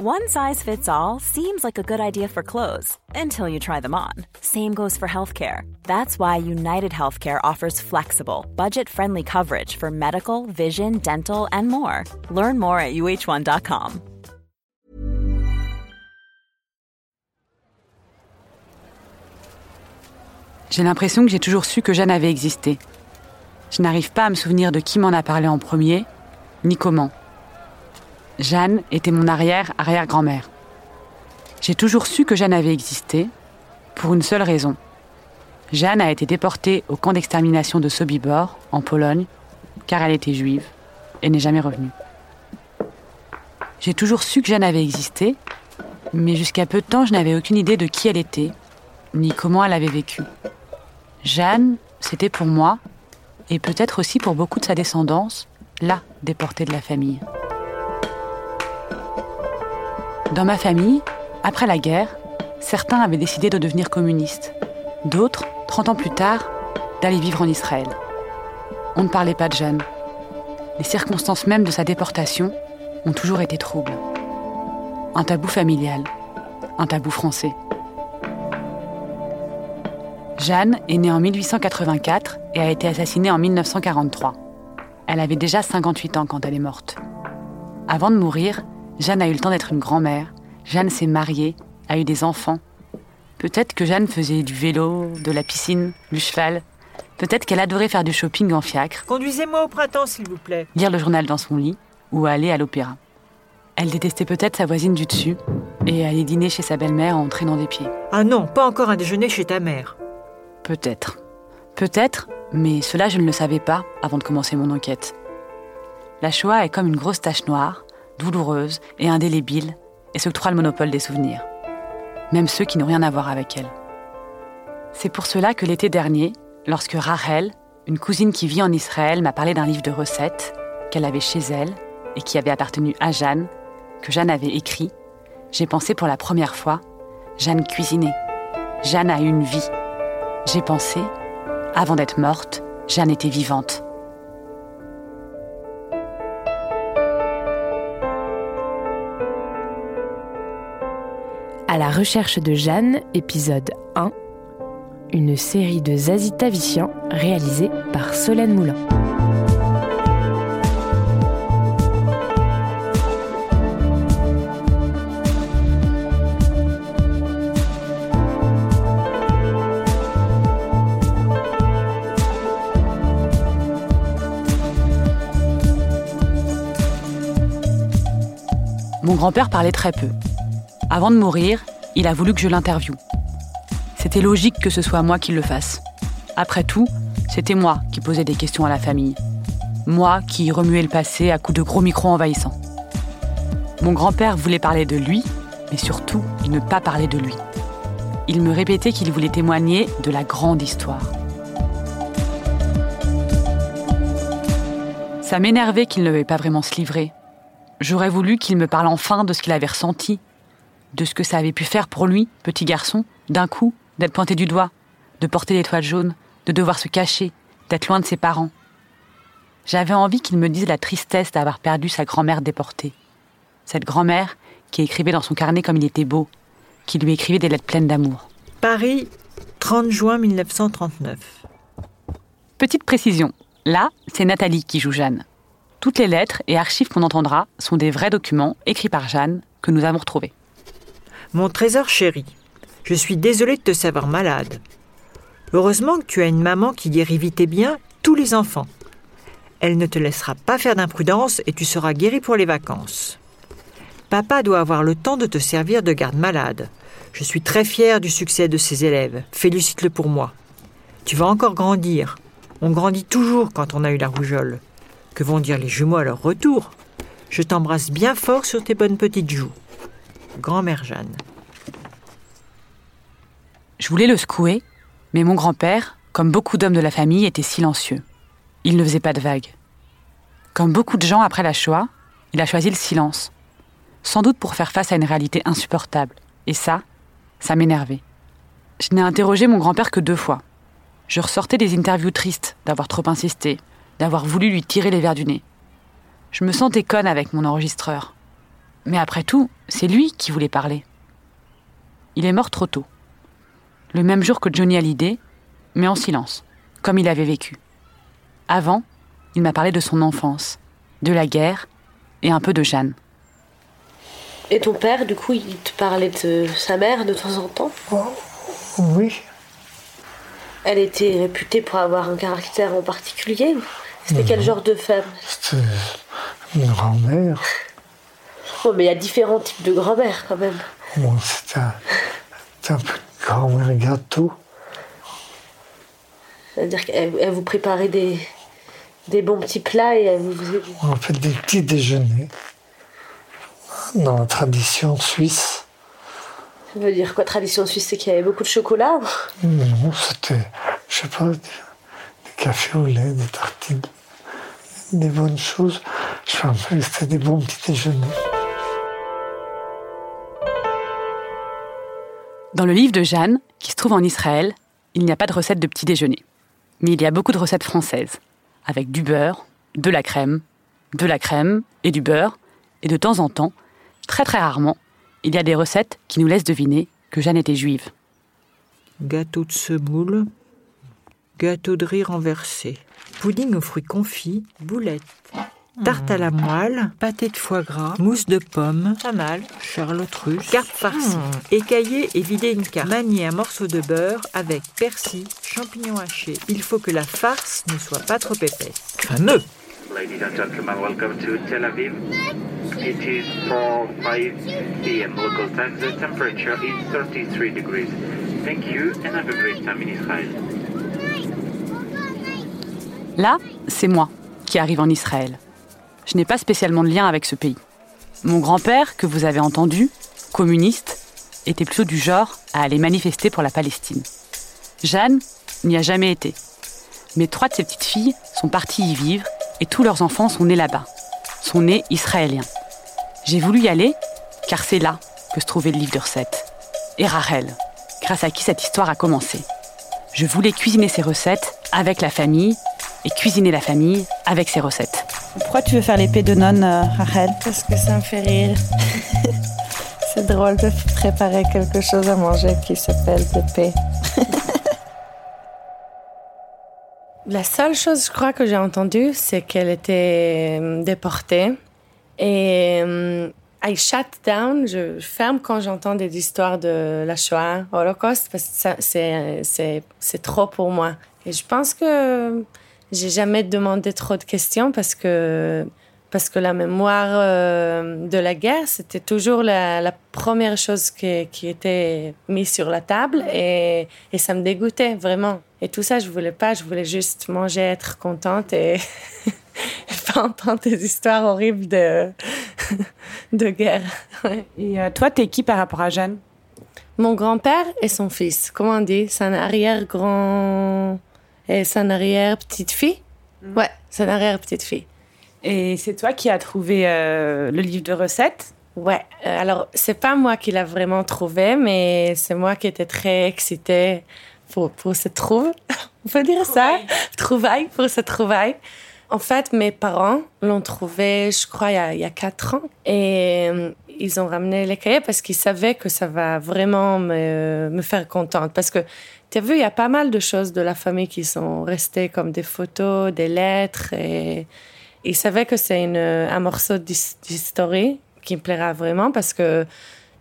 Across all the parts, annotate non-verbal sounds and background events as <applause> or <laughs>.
One size fits all seems like a good idea for clothes until you try them on. Same goes for healthcare. That's why United Healthcare offers flexible, budget friendly coverage for medical, vision, dental, and more. Learn more at uh1.com. J'ai l'impression que j'ai toujours su que Jeanne avait existé. Je n'arrive pas à me souvenir de qui m'en a parlé en premier, ni comment. Jeanne était mon arrière-arrière-grand-mère. J'ai toujours su que Jeanne avait existé, pour une seule raison. Jeanne a été déportée au camp d'extermination de Sobibor, en Pologne, car elle était juive et n'est jamais revenue. J'ai toujours su que Jeanne avait existé, mais jusqu'à peu de temps, je n'avais aucune idée de qui elle était, ni comment elle avait vécu. Jeanne, c'était pour moi, et peut-être aussi pour beaucoup de sa descendance, la déportée de la famille. Dans ma famille, après la guerre, certains avaient décidé de devenir communistes. D'autres, 30 ans plus tard, d'aller vivre en Israël. On ne parlait pas de Jeanne. Les circonstances mêmes de sa déportation ont toujours été troubles. Un tabou familial, un tabou français. Jeanne est née en 1884 et a été assassinée en 1943. Elle avait déjà 58 ans quand elle est morte. Avant de mourir, Jeanne a eu le temps d'être une grand-mère. Jeanne s'est mariée, a eu des enfants. Peut-être que Jeanne faisait du vélo, de la piscine, du cheval. Peut-être qu'elle adorait faire du shopping en fiacre. Conduisez-moi au printemps, s'il vous plaît. Lire le journal dans son lit ou aller à l'opéra. Elle détestait peut-être sa voisine du dessus et aller dîner chez sa belle-mère en traînant des pieds. Ah non, pas encore un déjeuner chez ta mère. Peut-être. Peut-être, mais cela je ne le savais pas avant de commencer mon enquête. La Shoah est comme une grosse tache noire douloureuse et indélébile, et s'octroie le monopole des souvenirs, même ceux qui n'ont rien à voir avec elle. C'est pour cela que l'été dernier, lorsque Rachel, une cousine qui vit en Israël, m'a parlé d'un livre de recettes qu'elle avait chez elle et qui avait appartenu à Jeanne, que Jeanne avait écrit, j'ai pensé pour la première fois, Jeanne cuisinait. Jeanne a eu une vie. J'ai pensé, avant d'être morte, Jeanne était vivante. À la recherche de Jeanne, épisode 1, une série de Zazie Tavissian réalisée par Solène Moulin. Mon grand-père parlait très peu. Avant de mourir, il a voulu que je l'interviewe. C'était logique que ce soit moi qui le fasse. Après tout, c'était moi qui posais des questions à la famille. Moi qui remuais le passé à coups de gros micros envahissants. Mon grand-père voulait parler de lui, mais surtout ne pas parler de lui. Il me répétait qu'il voulait témoigner de la grande histoire. Ça m'énervait qu'il ne veuille pas vraiment se livrer. J'aurais voulu qu'il me parle enfin de ce qu'il avait ressenti, de ce que ça avait pu faire pour lui, petit garçon, d'un coup, d'être pointé du doigt, de porter l'étoile jaune, de devoir se cacher, d'être loin de ses parents. J'avais envie qu'il me dise la tristesse d'avoir perdu sa grand-mère déportée. Cette grand-mère qui écrivait dans son carnet comme il était beau, qui lui écrivait des lettres pleines d'amour. Paris, 30 juin 1939. Petite précision, là, c'est Nathalie qui joue Jeanne. Toutes les lettres et archives qu'on entendra sont des vrais documents écrits par Jeanne que nous avons retrouvés. Mon trésor chéri, je suis désolée de te savoir malade. Heureusement que tu as une maman qui guérit vite et bien tous les enfants. Elle ne te laissera pas faire d'imprudence et tu seras guéri pour les vacances. Papa doit avoir le temps de te servir de garde-malade. Je suis très fière du succès de ses élèves. Félicite-le pour moi. Tu vas encore grandir. On grandit toujours quand on a eu la rougeole. Que vont dire les jumeaux à leur retour? Je t'embrasse bien fort sur tes bonnes petites joues. Grand-mère Jeanne. Je voulais le secouer, mais mon grand-père, comme beaucoup d'hommes de la famille, était silencieux. Il ne faisait pas de vagues. Comme beaucoup de gens après la Shoah, il a choisi le silence. Sans doute pour faire face à une réalité insupportable. Et ça, ça m'énervait. Je n'ai interrogé mon grand-père que deux fois. Je ressortais des interviews tristes d'avoir trop insisté, d'avoir voulu lui tirer les verres du nez. Je me sentais conne avec mon enregistreur. Mais après tout, c'est lui qui voulait parler. Il est mort trop tôt. Le même jour que Johnny Hallyday, mais en silence, comme il avait vécu. Avant, il m'a parlé de son enfance, de la guerre et un peu de Jeanne. Et ton père, du coup, il te parlait de sa mère de temps en temps? Oh, oui, Elle était réputée pour avoir un caractère en particulier C'était quel genre de femme? C'était une grand-mère. Oh, mais il y a différents types de grand-mère quand même. Bon, c'était un, peu une grand-mère gâteau. C'est-à-dire qu'elle elle vous préparait des, des bons petits plats et elle vous faisait... On fait des petits déjeuners dans la tradition suisse. Ça veut dire quoi, tradition suisse C'est qu'il y avait beaucoup de chocolat Non, c'était, je sais pas, des, des cafés au lait, des tartines, des bonnes choses. Je me rappelle, c'était des bons petits déjeuners. Dans le livre de Jeanne, qui se trouve en Israël, il n'y a pas de recette de petit déjeuner. Mais il y a beaucoup de recettes françaises, avec du beurre, de la crème, de la crème et du beurre, et de temps en temps, très très rarement, il y a des recettes qui nous laissent deviner que Jeanne était juive. Gâteau de semoule, gâteau de riz renversé, pudding aux fruits confits, boulettes, tarte à la moelle, pâté de foie gras, mousse de pomme, pas mal, charlotte russe, carpe farcie, écailler et vider une carte, manier un morceau de beurre avec persil, champignons hachés. Il faut que la farce ne soit pas trop épaisse. Fameux Ladies and gentlemen, welcome to Tel Aviv. It is 4 5 p.m. local time. The temperature is 33 degrees. Thank you and have a great time in Israel. Là, c'est moi qui arrive en Israël. Je n'ai pas spécialement de lien avec ce pays. Mon grand-père, que vous avez entendu, communiste, était plutôt du genre à aller manifester pour la Palestine. Jeanne n'y a jamais été. Mais trois de ses petites filles sont parties y vivre et tous leurs enfants sont nés là-bas, sont nés israéliens. J'ai voulu y aller car c'est là que se trouvait le livre de recettes. Et Rachel, grâce à qui cette histoire a commencé. Je voulais cuisiner ces recettes avec la famille et cuisiner la famille avec ses recettes. Pourquoi tu veux faire l'épée de nonne, euh, Rachel Parce que ça me fait rire. <laughs> C'est drôle de préparer quelque chose à manger qui s'appelle pépé. <laughs> La seule chose, je crois, que j'ai entendue, c'est qu'elle était euh, déportée. Et euh, I shut down, je ferme quand j'entends des histoires de la Shoah, Holocauste, parce que c'est trop pour moi. Et je pense que j'ai jamais demandé trop de questions parce que, parce que la mémoire euh, de la guerre, c'était toujours la, la première chose qui, qui était mise sur la table et, et ça me dégoûtait vraiment. Et tout ça, je voulais pas, je voulais juste manger, être contente et <laughs> pas entendre des histoires horribles de, <laughs> de guerre. Ouais. Et euh, toi, t'es qui par rapport à Jeanne? Mon grand-père et son fils, comment on dit? C'est un arrière-grand... Et c'est un arrière-petite-fille Ouais, c'est un arrière-petite-fille. Et c'est toi qui as trouvé euh, le livre de recettes? Ouais, euh, alors c'est pas moi qui l'a vraiment trouvé, mais c'est moi qui étais très excitée pour, pour ce trouve. On peut dire ça? Trouvaille, pour ce trouvaille. En fait, mes parents l'ont trouvé, je crois, il y a, quatre ans. Et euh, ils ont ramené les cahiers parce qu'ils savaient que ça va vraiment me, faire contente. Parce que, tu as vu, il y a pas mal de choses de la famille qui sont restées comme des photos, des lettres. Et ils savaient que c'est un morceau d'his- d'histoire qui me plaira vraiment parce que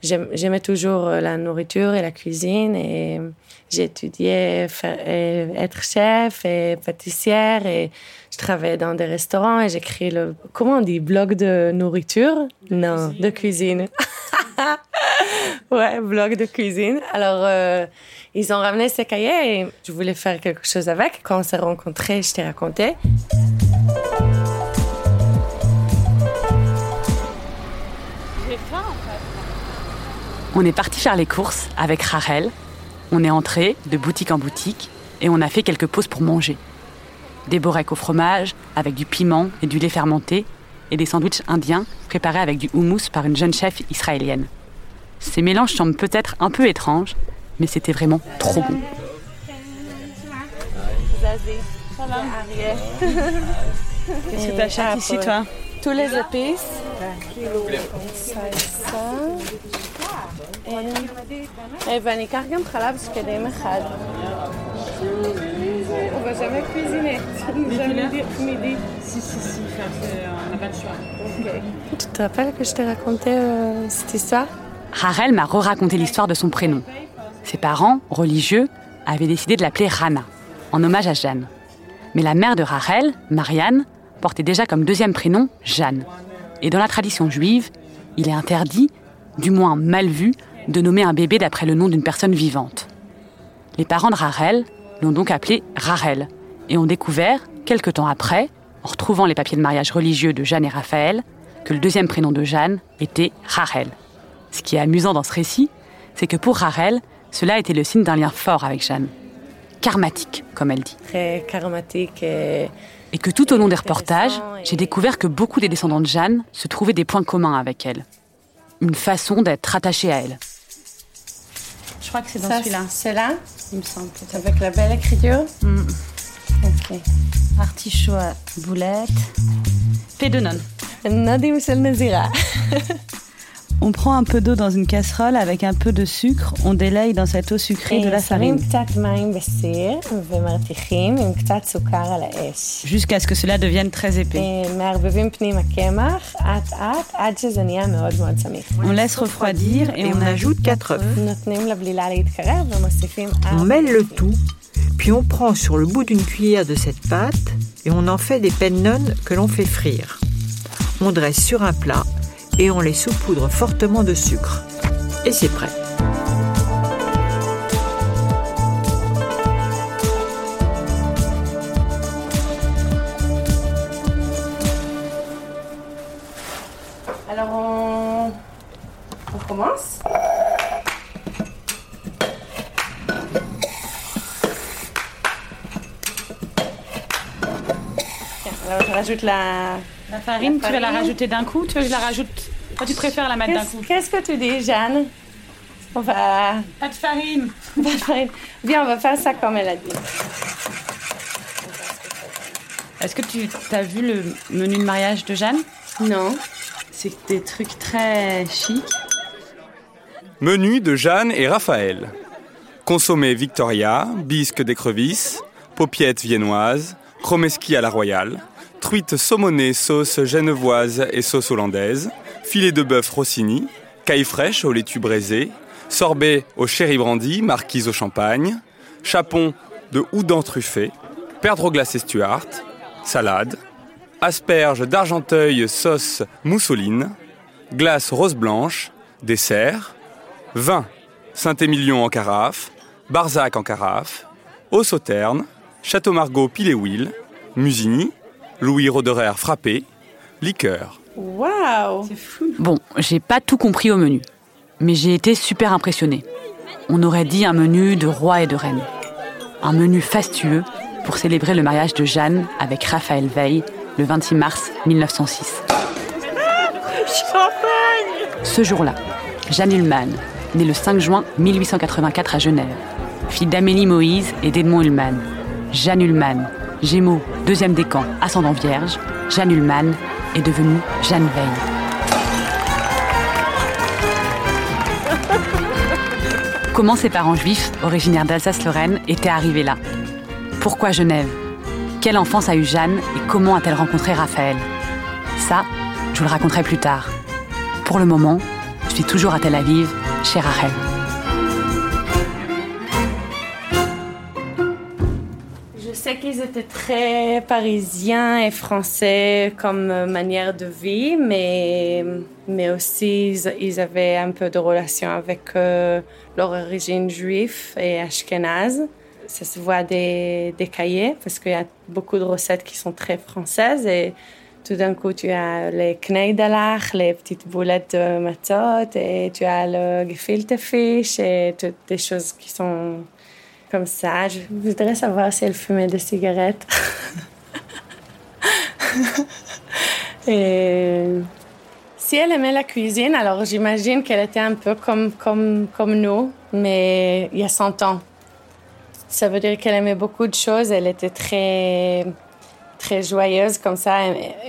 j'aimais toujours la nourriture et la cuisine. Et j'ai étudié et être chef et pâtissière et je travaillais dans des restaurants et j'écris le comment on dit blog de nourriture? Non de cuisine. <laughs> Ouais blog de cuisine. Alors euh, ils ont ramené ces cahiers et je voulais faire quelque chose avec. Quand on s'est rencontrés je t'ai raconté On est parti faire les courses avec Rachel. On est entré de boutique en boutique et on a fait quelques pauses pour manger. Des borecs au fromage avec du piment et du lait fermenté et des sandwichs indiens préparés avec du houmous par une jeune chef israélienne. Ces mélanges semblent peut-être un peu étranges, mais c'était vraiment trop bon. Qu'est-ce que t'achètes ici, toi? Tous les épices. Ça et ça. Et- ואני אקח גם חלב שקדים אחד. On va jamais cuisiner. Jamais dire midi. Si, si, si, on n'a pas le choix. Tu te rappelles que je t'ai raconté euh, cette histoire Rachel m'a re-raconté l'histoire de son prénom. Ses parents, religieux, avaient décidé de l'appeler Rana, en hommage à Jeanne. Mais la mère de Rachel, Marianne, portait déjà comme deuxième prénom Jeanne. Et dans la tradition juive, il est interdit, du moins mal vu, de nommer un bébé d'après le nom d'une personne vivante. Les parents de Rachel l'ont donc appelé Rachel et ont découvert, quelque temps après, en retrouvant les papiers de mariage religieux de Jeanne et Raphaël, que le deuxième prénom de Jeanne était Rachel. Ce qui est amusant dans ce récit, c'est que pour Rachel, cela était le signe d'un lien fort avec Jeanne. Karmatique, comme elle dit. Très charismatique et Et que tout au long des reportages, j'ai découvert que beaucoup des descendants de Jeanne se trouvaient des points communs avec elle. Une façon d'être attachée à elle. Je crois que c'est dans celui-là, c'est là, il me semble. avec la belle écriture. Ok. Artichaut à boulette. Paix de nonne. Nadim Sel Nazira. <laughs> On prend un peu d'eau dans une casserole avec un peu de sucre, on délaye dans cette eau sucrée de la farine. Jusqu'à ce que cela devienne très épais. On laisse refroidir et on ajoute 4 œufs. On mêle le tout, puis on prend sur le bout d'une cuillère de cette pâte et on en fait des pennons que l'on fait frire. On dresse sur un plat et on les saupoudre fortement de sucre. Et c'est prêt. Rajoute la. La farine, tu veux la rajouter d'un coup Tu veux que je la rajoute? Toi, tu préfères la mettre d'un coup? qu'est-ce que tu dis, Jeanne? On va. <laughs> Pas de farine. Viens, on va faire ça comme elle a dit. Est-ce que tu as vu le menu de mariage de Jeanne? Non. C'est des trucs très chics. Menu de Jeanne et Raphaël. Consommé Victoria, bisque d'écrevisse, paupiettes viennoises, chromeski à la royale, truite saumonée sauce genevoise et sauce hollandaise, filet de bœuf rossini, caille fraîche au laitue braisé, sorbet au sherry brandy, marquise au champagne, chapon de houdin truffé, perdreau glacé Stuart, salade, asperges d'argenteuil sauce mousseline, glace rose blanche, dessert, vin Saint-Émilion en carafe, Barzac en carafe, Eau Sauterne, Château Margaux Piléwil, Musigny, Louis Roderer frappé, liqueur. Waouh Bon, j'ai pas tout compris au menu, mais j'ai été super impressionnée. On aurait dit un menu de roi et de reine. Un menu fastueux pour célébrer le mariage de Jeanne avec Raphaël Veil le 26 mars 1906. Ce jour-là, Jeanne Ullmann, née le 5 juin 1884 à Genève, fille d'Amélie Moïse et d'Edmond Ullmann. Jeanne Ullmann, Gémeaux, deuxième décan, ascendant vierge, Jeanne Ullmann est devenue Jeanne Veil. <laughs> Comment ses parents juifs, originaires d'Alsace-Lorraine, étaient arrivés là? Pourquoi Genève? Quelle enfance a eu Jeanne et comment a-t-elle rencontré Raphaël? Ça, je vous le raconterai plus tard. Pour le moment, je suis toujours à Tel Aviv, chez Rachel. Sais qu'ils étaient très parisiens et français comme euh, manière de vie, mais, mais aussi ils, avaient un peu de relation avec euh, leur origine juive et ashkénaze. Ça se voit des, des cahiers parce qu'il y a beaucoup de recettes qui sont très françaises et tout d'un coup tu as les kneidalach, les petites boulettes de matzot et tu as le gefilte fish et toutes des choses qui sont comme ça. Je voudrais savoir si elle fumait des cigarettes. <laughs> Et si elle aimait la cuisine, alors j'imagine qu'elle était un peu comme, comme, comme nous, mais il y a 100 ans. Ça veut dire qu'elle aimait beaucoup de choses. Elle était très très joyeuse comme ça,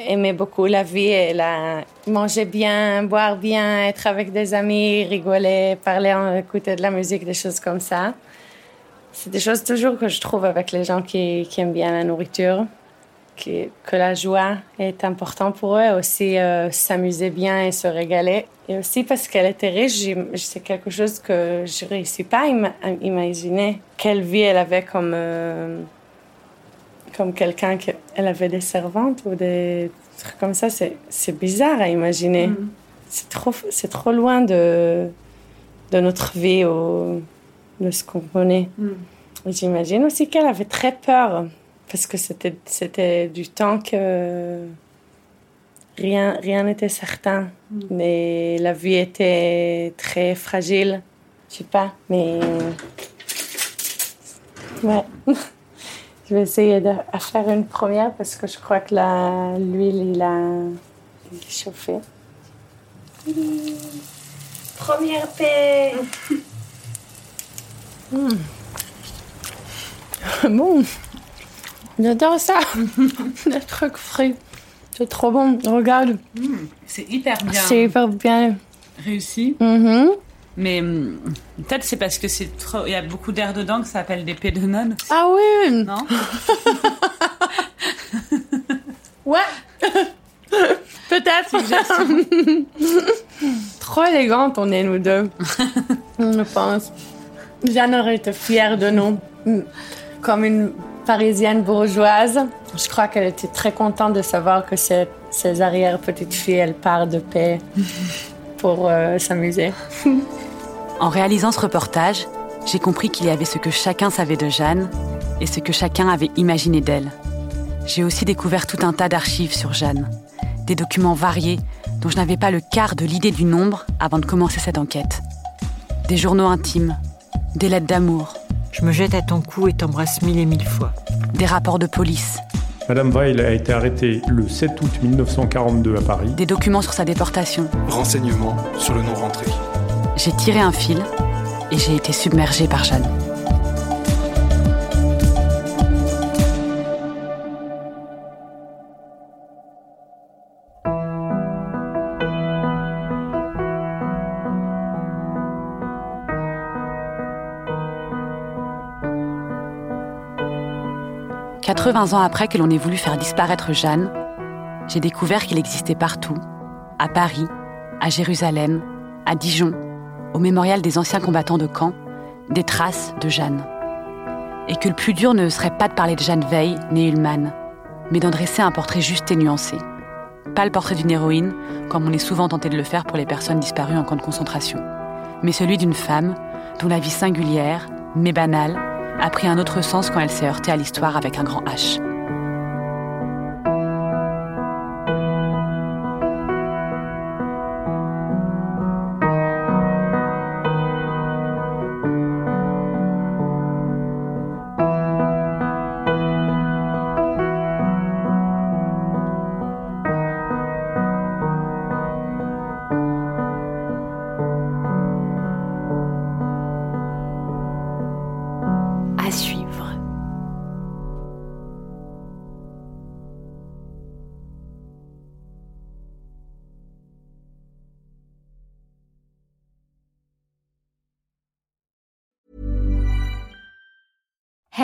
aimait beaucoup la vie. Elle a mangé bien, boire bien, être avec des amis, rigoler, parler, écouter de la musique, des choses comme ça. C'est des choses toujours que je trouve avec les gens qui, qui aiment bien la nourriture que, la joie est importante pour eux, aussi euh, s'amuser bien et se régaler. Et aussi parce qu'elle était riche, c'est quelque chose que je ne réussis pas à, imaginer. Quelle vie elle avait comme, euh, comme quelqu'un qu'elle avait des servantes ou des trucs comme ça. C'est bizarre à imaginer. Mm. C'est trop, trop loin de, de notre vie ou de ce qu'on connaît. Mm. J'imagine aussi qu'elle avait très peur parce que c'était, c'était du temps que rien rien n'était certain. Mm. Mais la vie était très fragile. Je sais pas, mais. Ouais. <laughs> je vais essayer de faire une première parce que je crois que l'huile, il a chauffé. Première paix. <laughs> Mm. Bon. J'adore ça. <laughs> Le truc frais. C'est trop bon. Regarde. Mm, c'est hyper bien. C'est hyper bien. Réussi. Mm-hmm. Mais mm, peut-être c'est parce que c'est trop. Il y a beaucoup d'air dedans que ça s'appelle des pédonones. Ah oui. Non? <laughs> ouais. <laughs> Peut-être. trop élégante on est nous deux. Je pense. Jeanne aurait été fière de nous. Comme une parisienne bourgeoise. Je crois qu'elle était très contente de savoir que ses, ses arrière-petites-filles, elles partent de paix pour euh, s'amuser. <laughs> en réalisant ce reportage, j'ai compris qu'il y avait ce que chacun savait de Jeanne et ce que chacun avait imaginé d'elle. J'ai aussi découvert tout un tas d'archives sur Jeanne, des documents variés dont je n'avais pas le quart de l'idée du nombre avant de commencer cette enquête. Des journaux intimes, des lettres d'amour, je me jette à ton cou et t'embrasse mille et mille fois. Des rapports de police. Madame Weil a été arrêtée le 7 août 1942 à Paris. Des documents sur sa déportation. Renseignements sur le non-rentré. J'ai tiré un fil et j'ai été submergée par Jeanne. 80 ans après que l'on ait voulu faire disparaître Jeanne, j'ai découvert qu'il existait partout, à Paris, à Jérusalem, à Dijon, au mémorial des anciens combattants de camp, des traces de Jeanne. Et que le plus dur ne serait pas de parler de Jeanne Veil, née Ullmann, mais d'en dresser un portrait juste et nuancé. Pas le portrait d'une héroïne, comme on est souvent tenté de le faire pour les personnes disparues en camp de concentration, mais celui d'une femme dont la vie singulière, mais banale, a pris un autre sens quand elle s'est heurtée à l'histoire avec un grand H.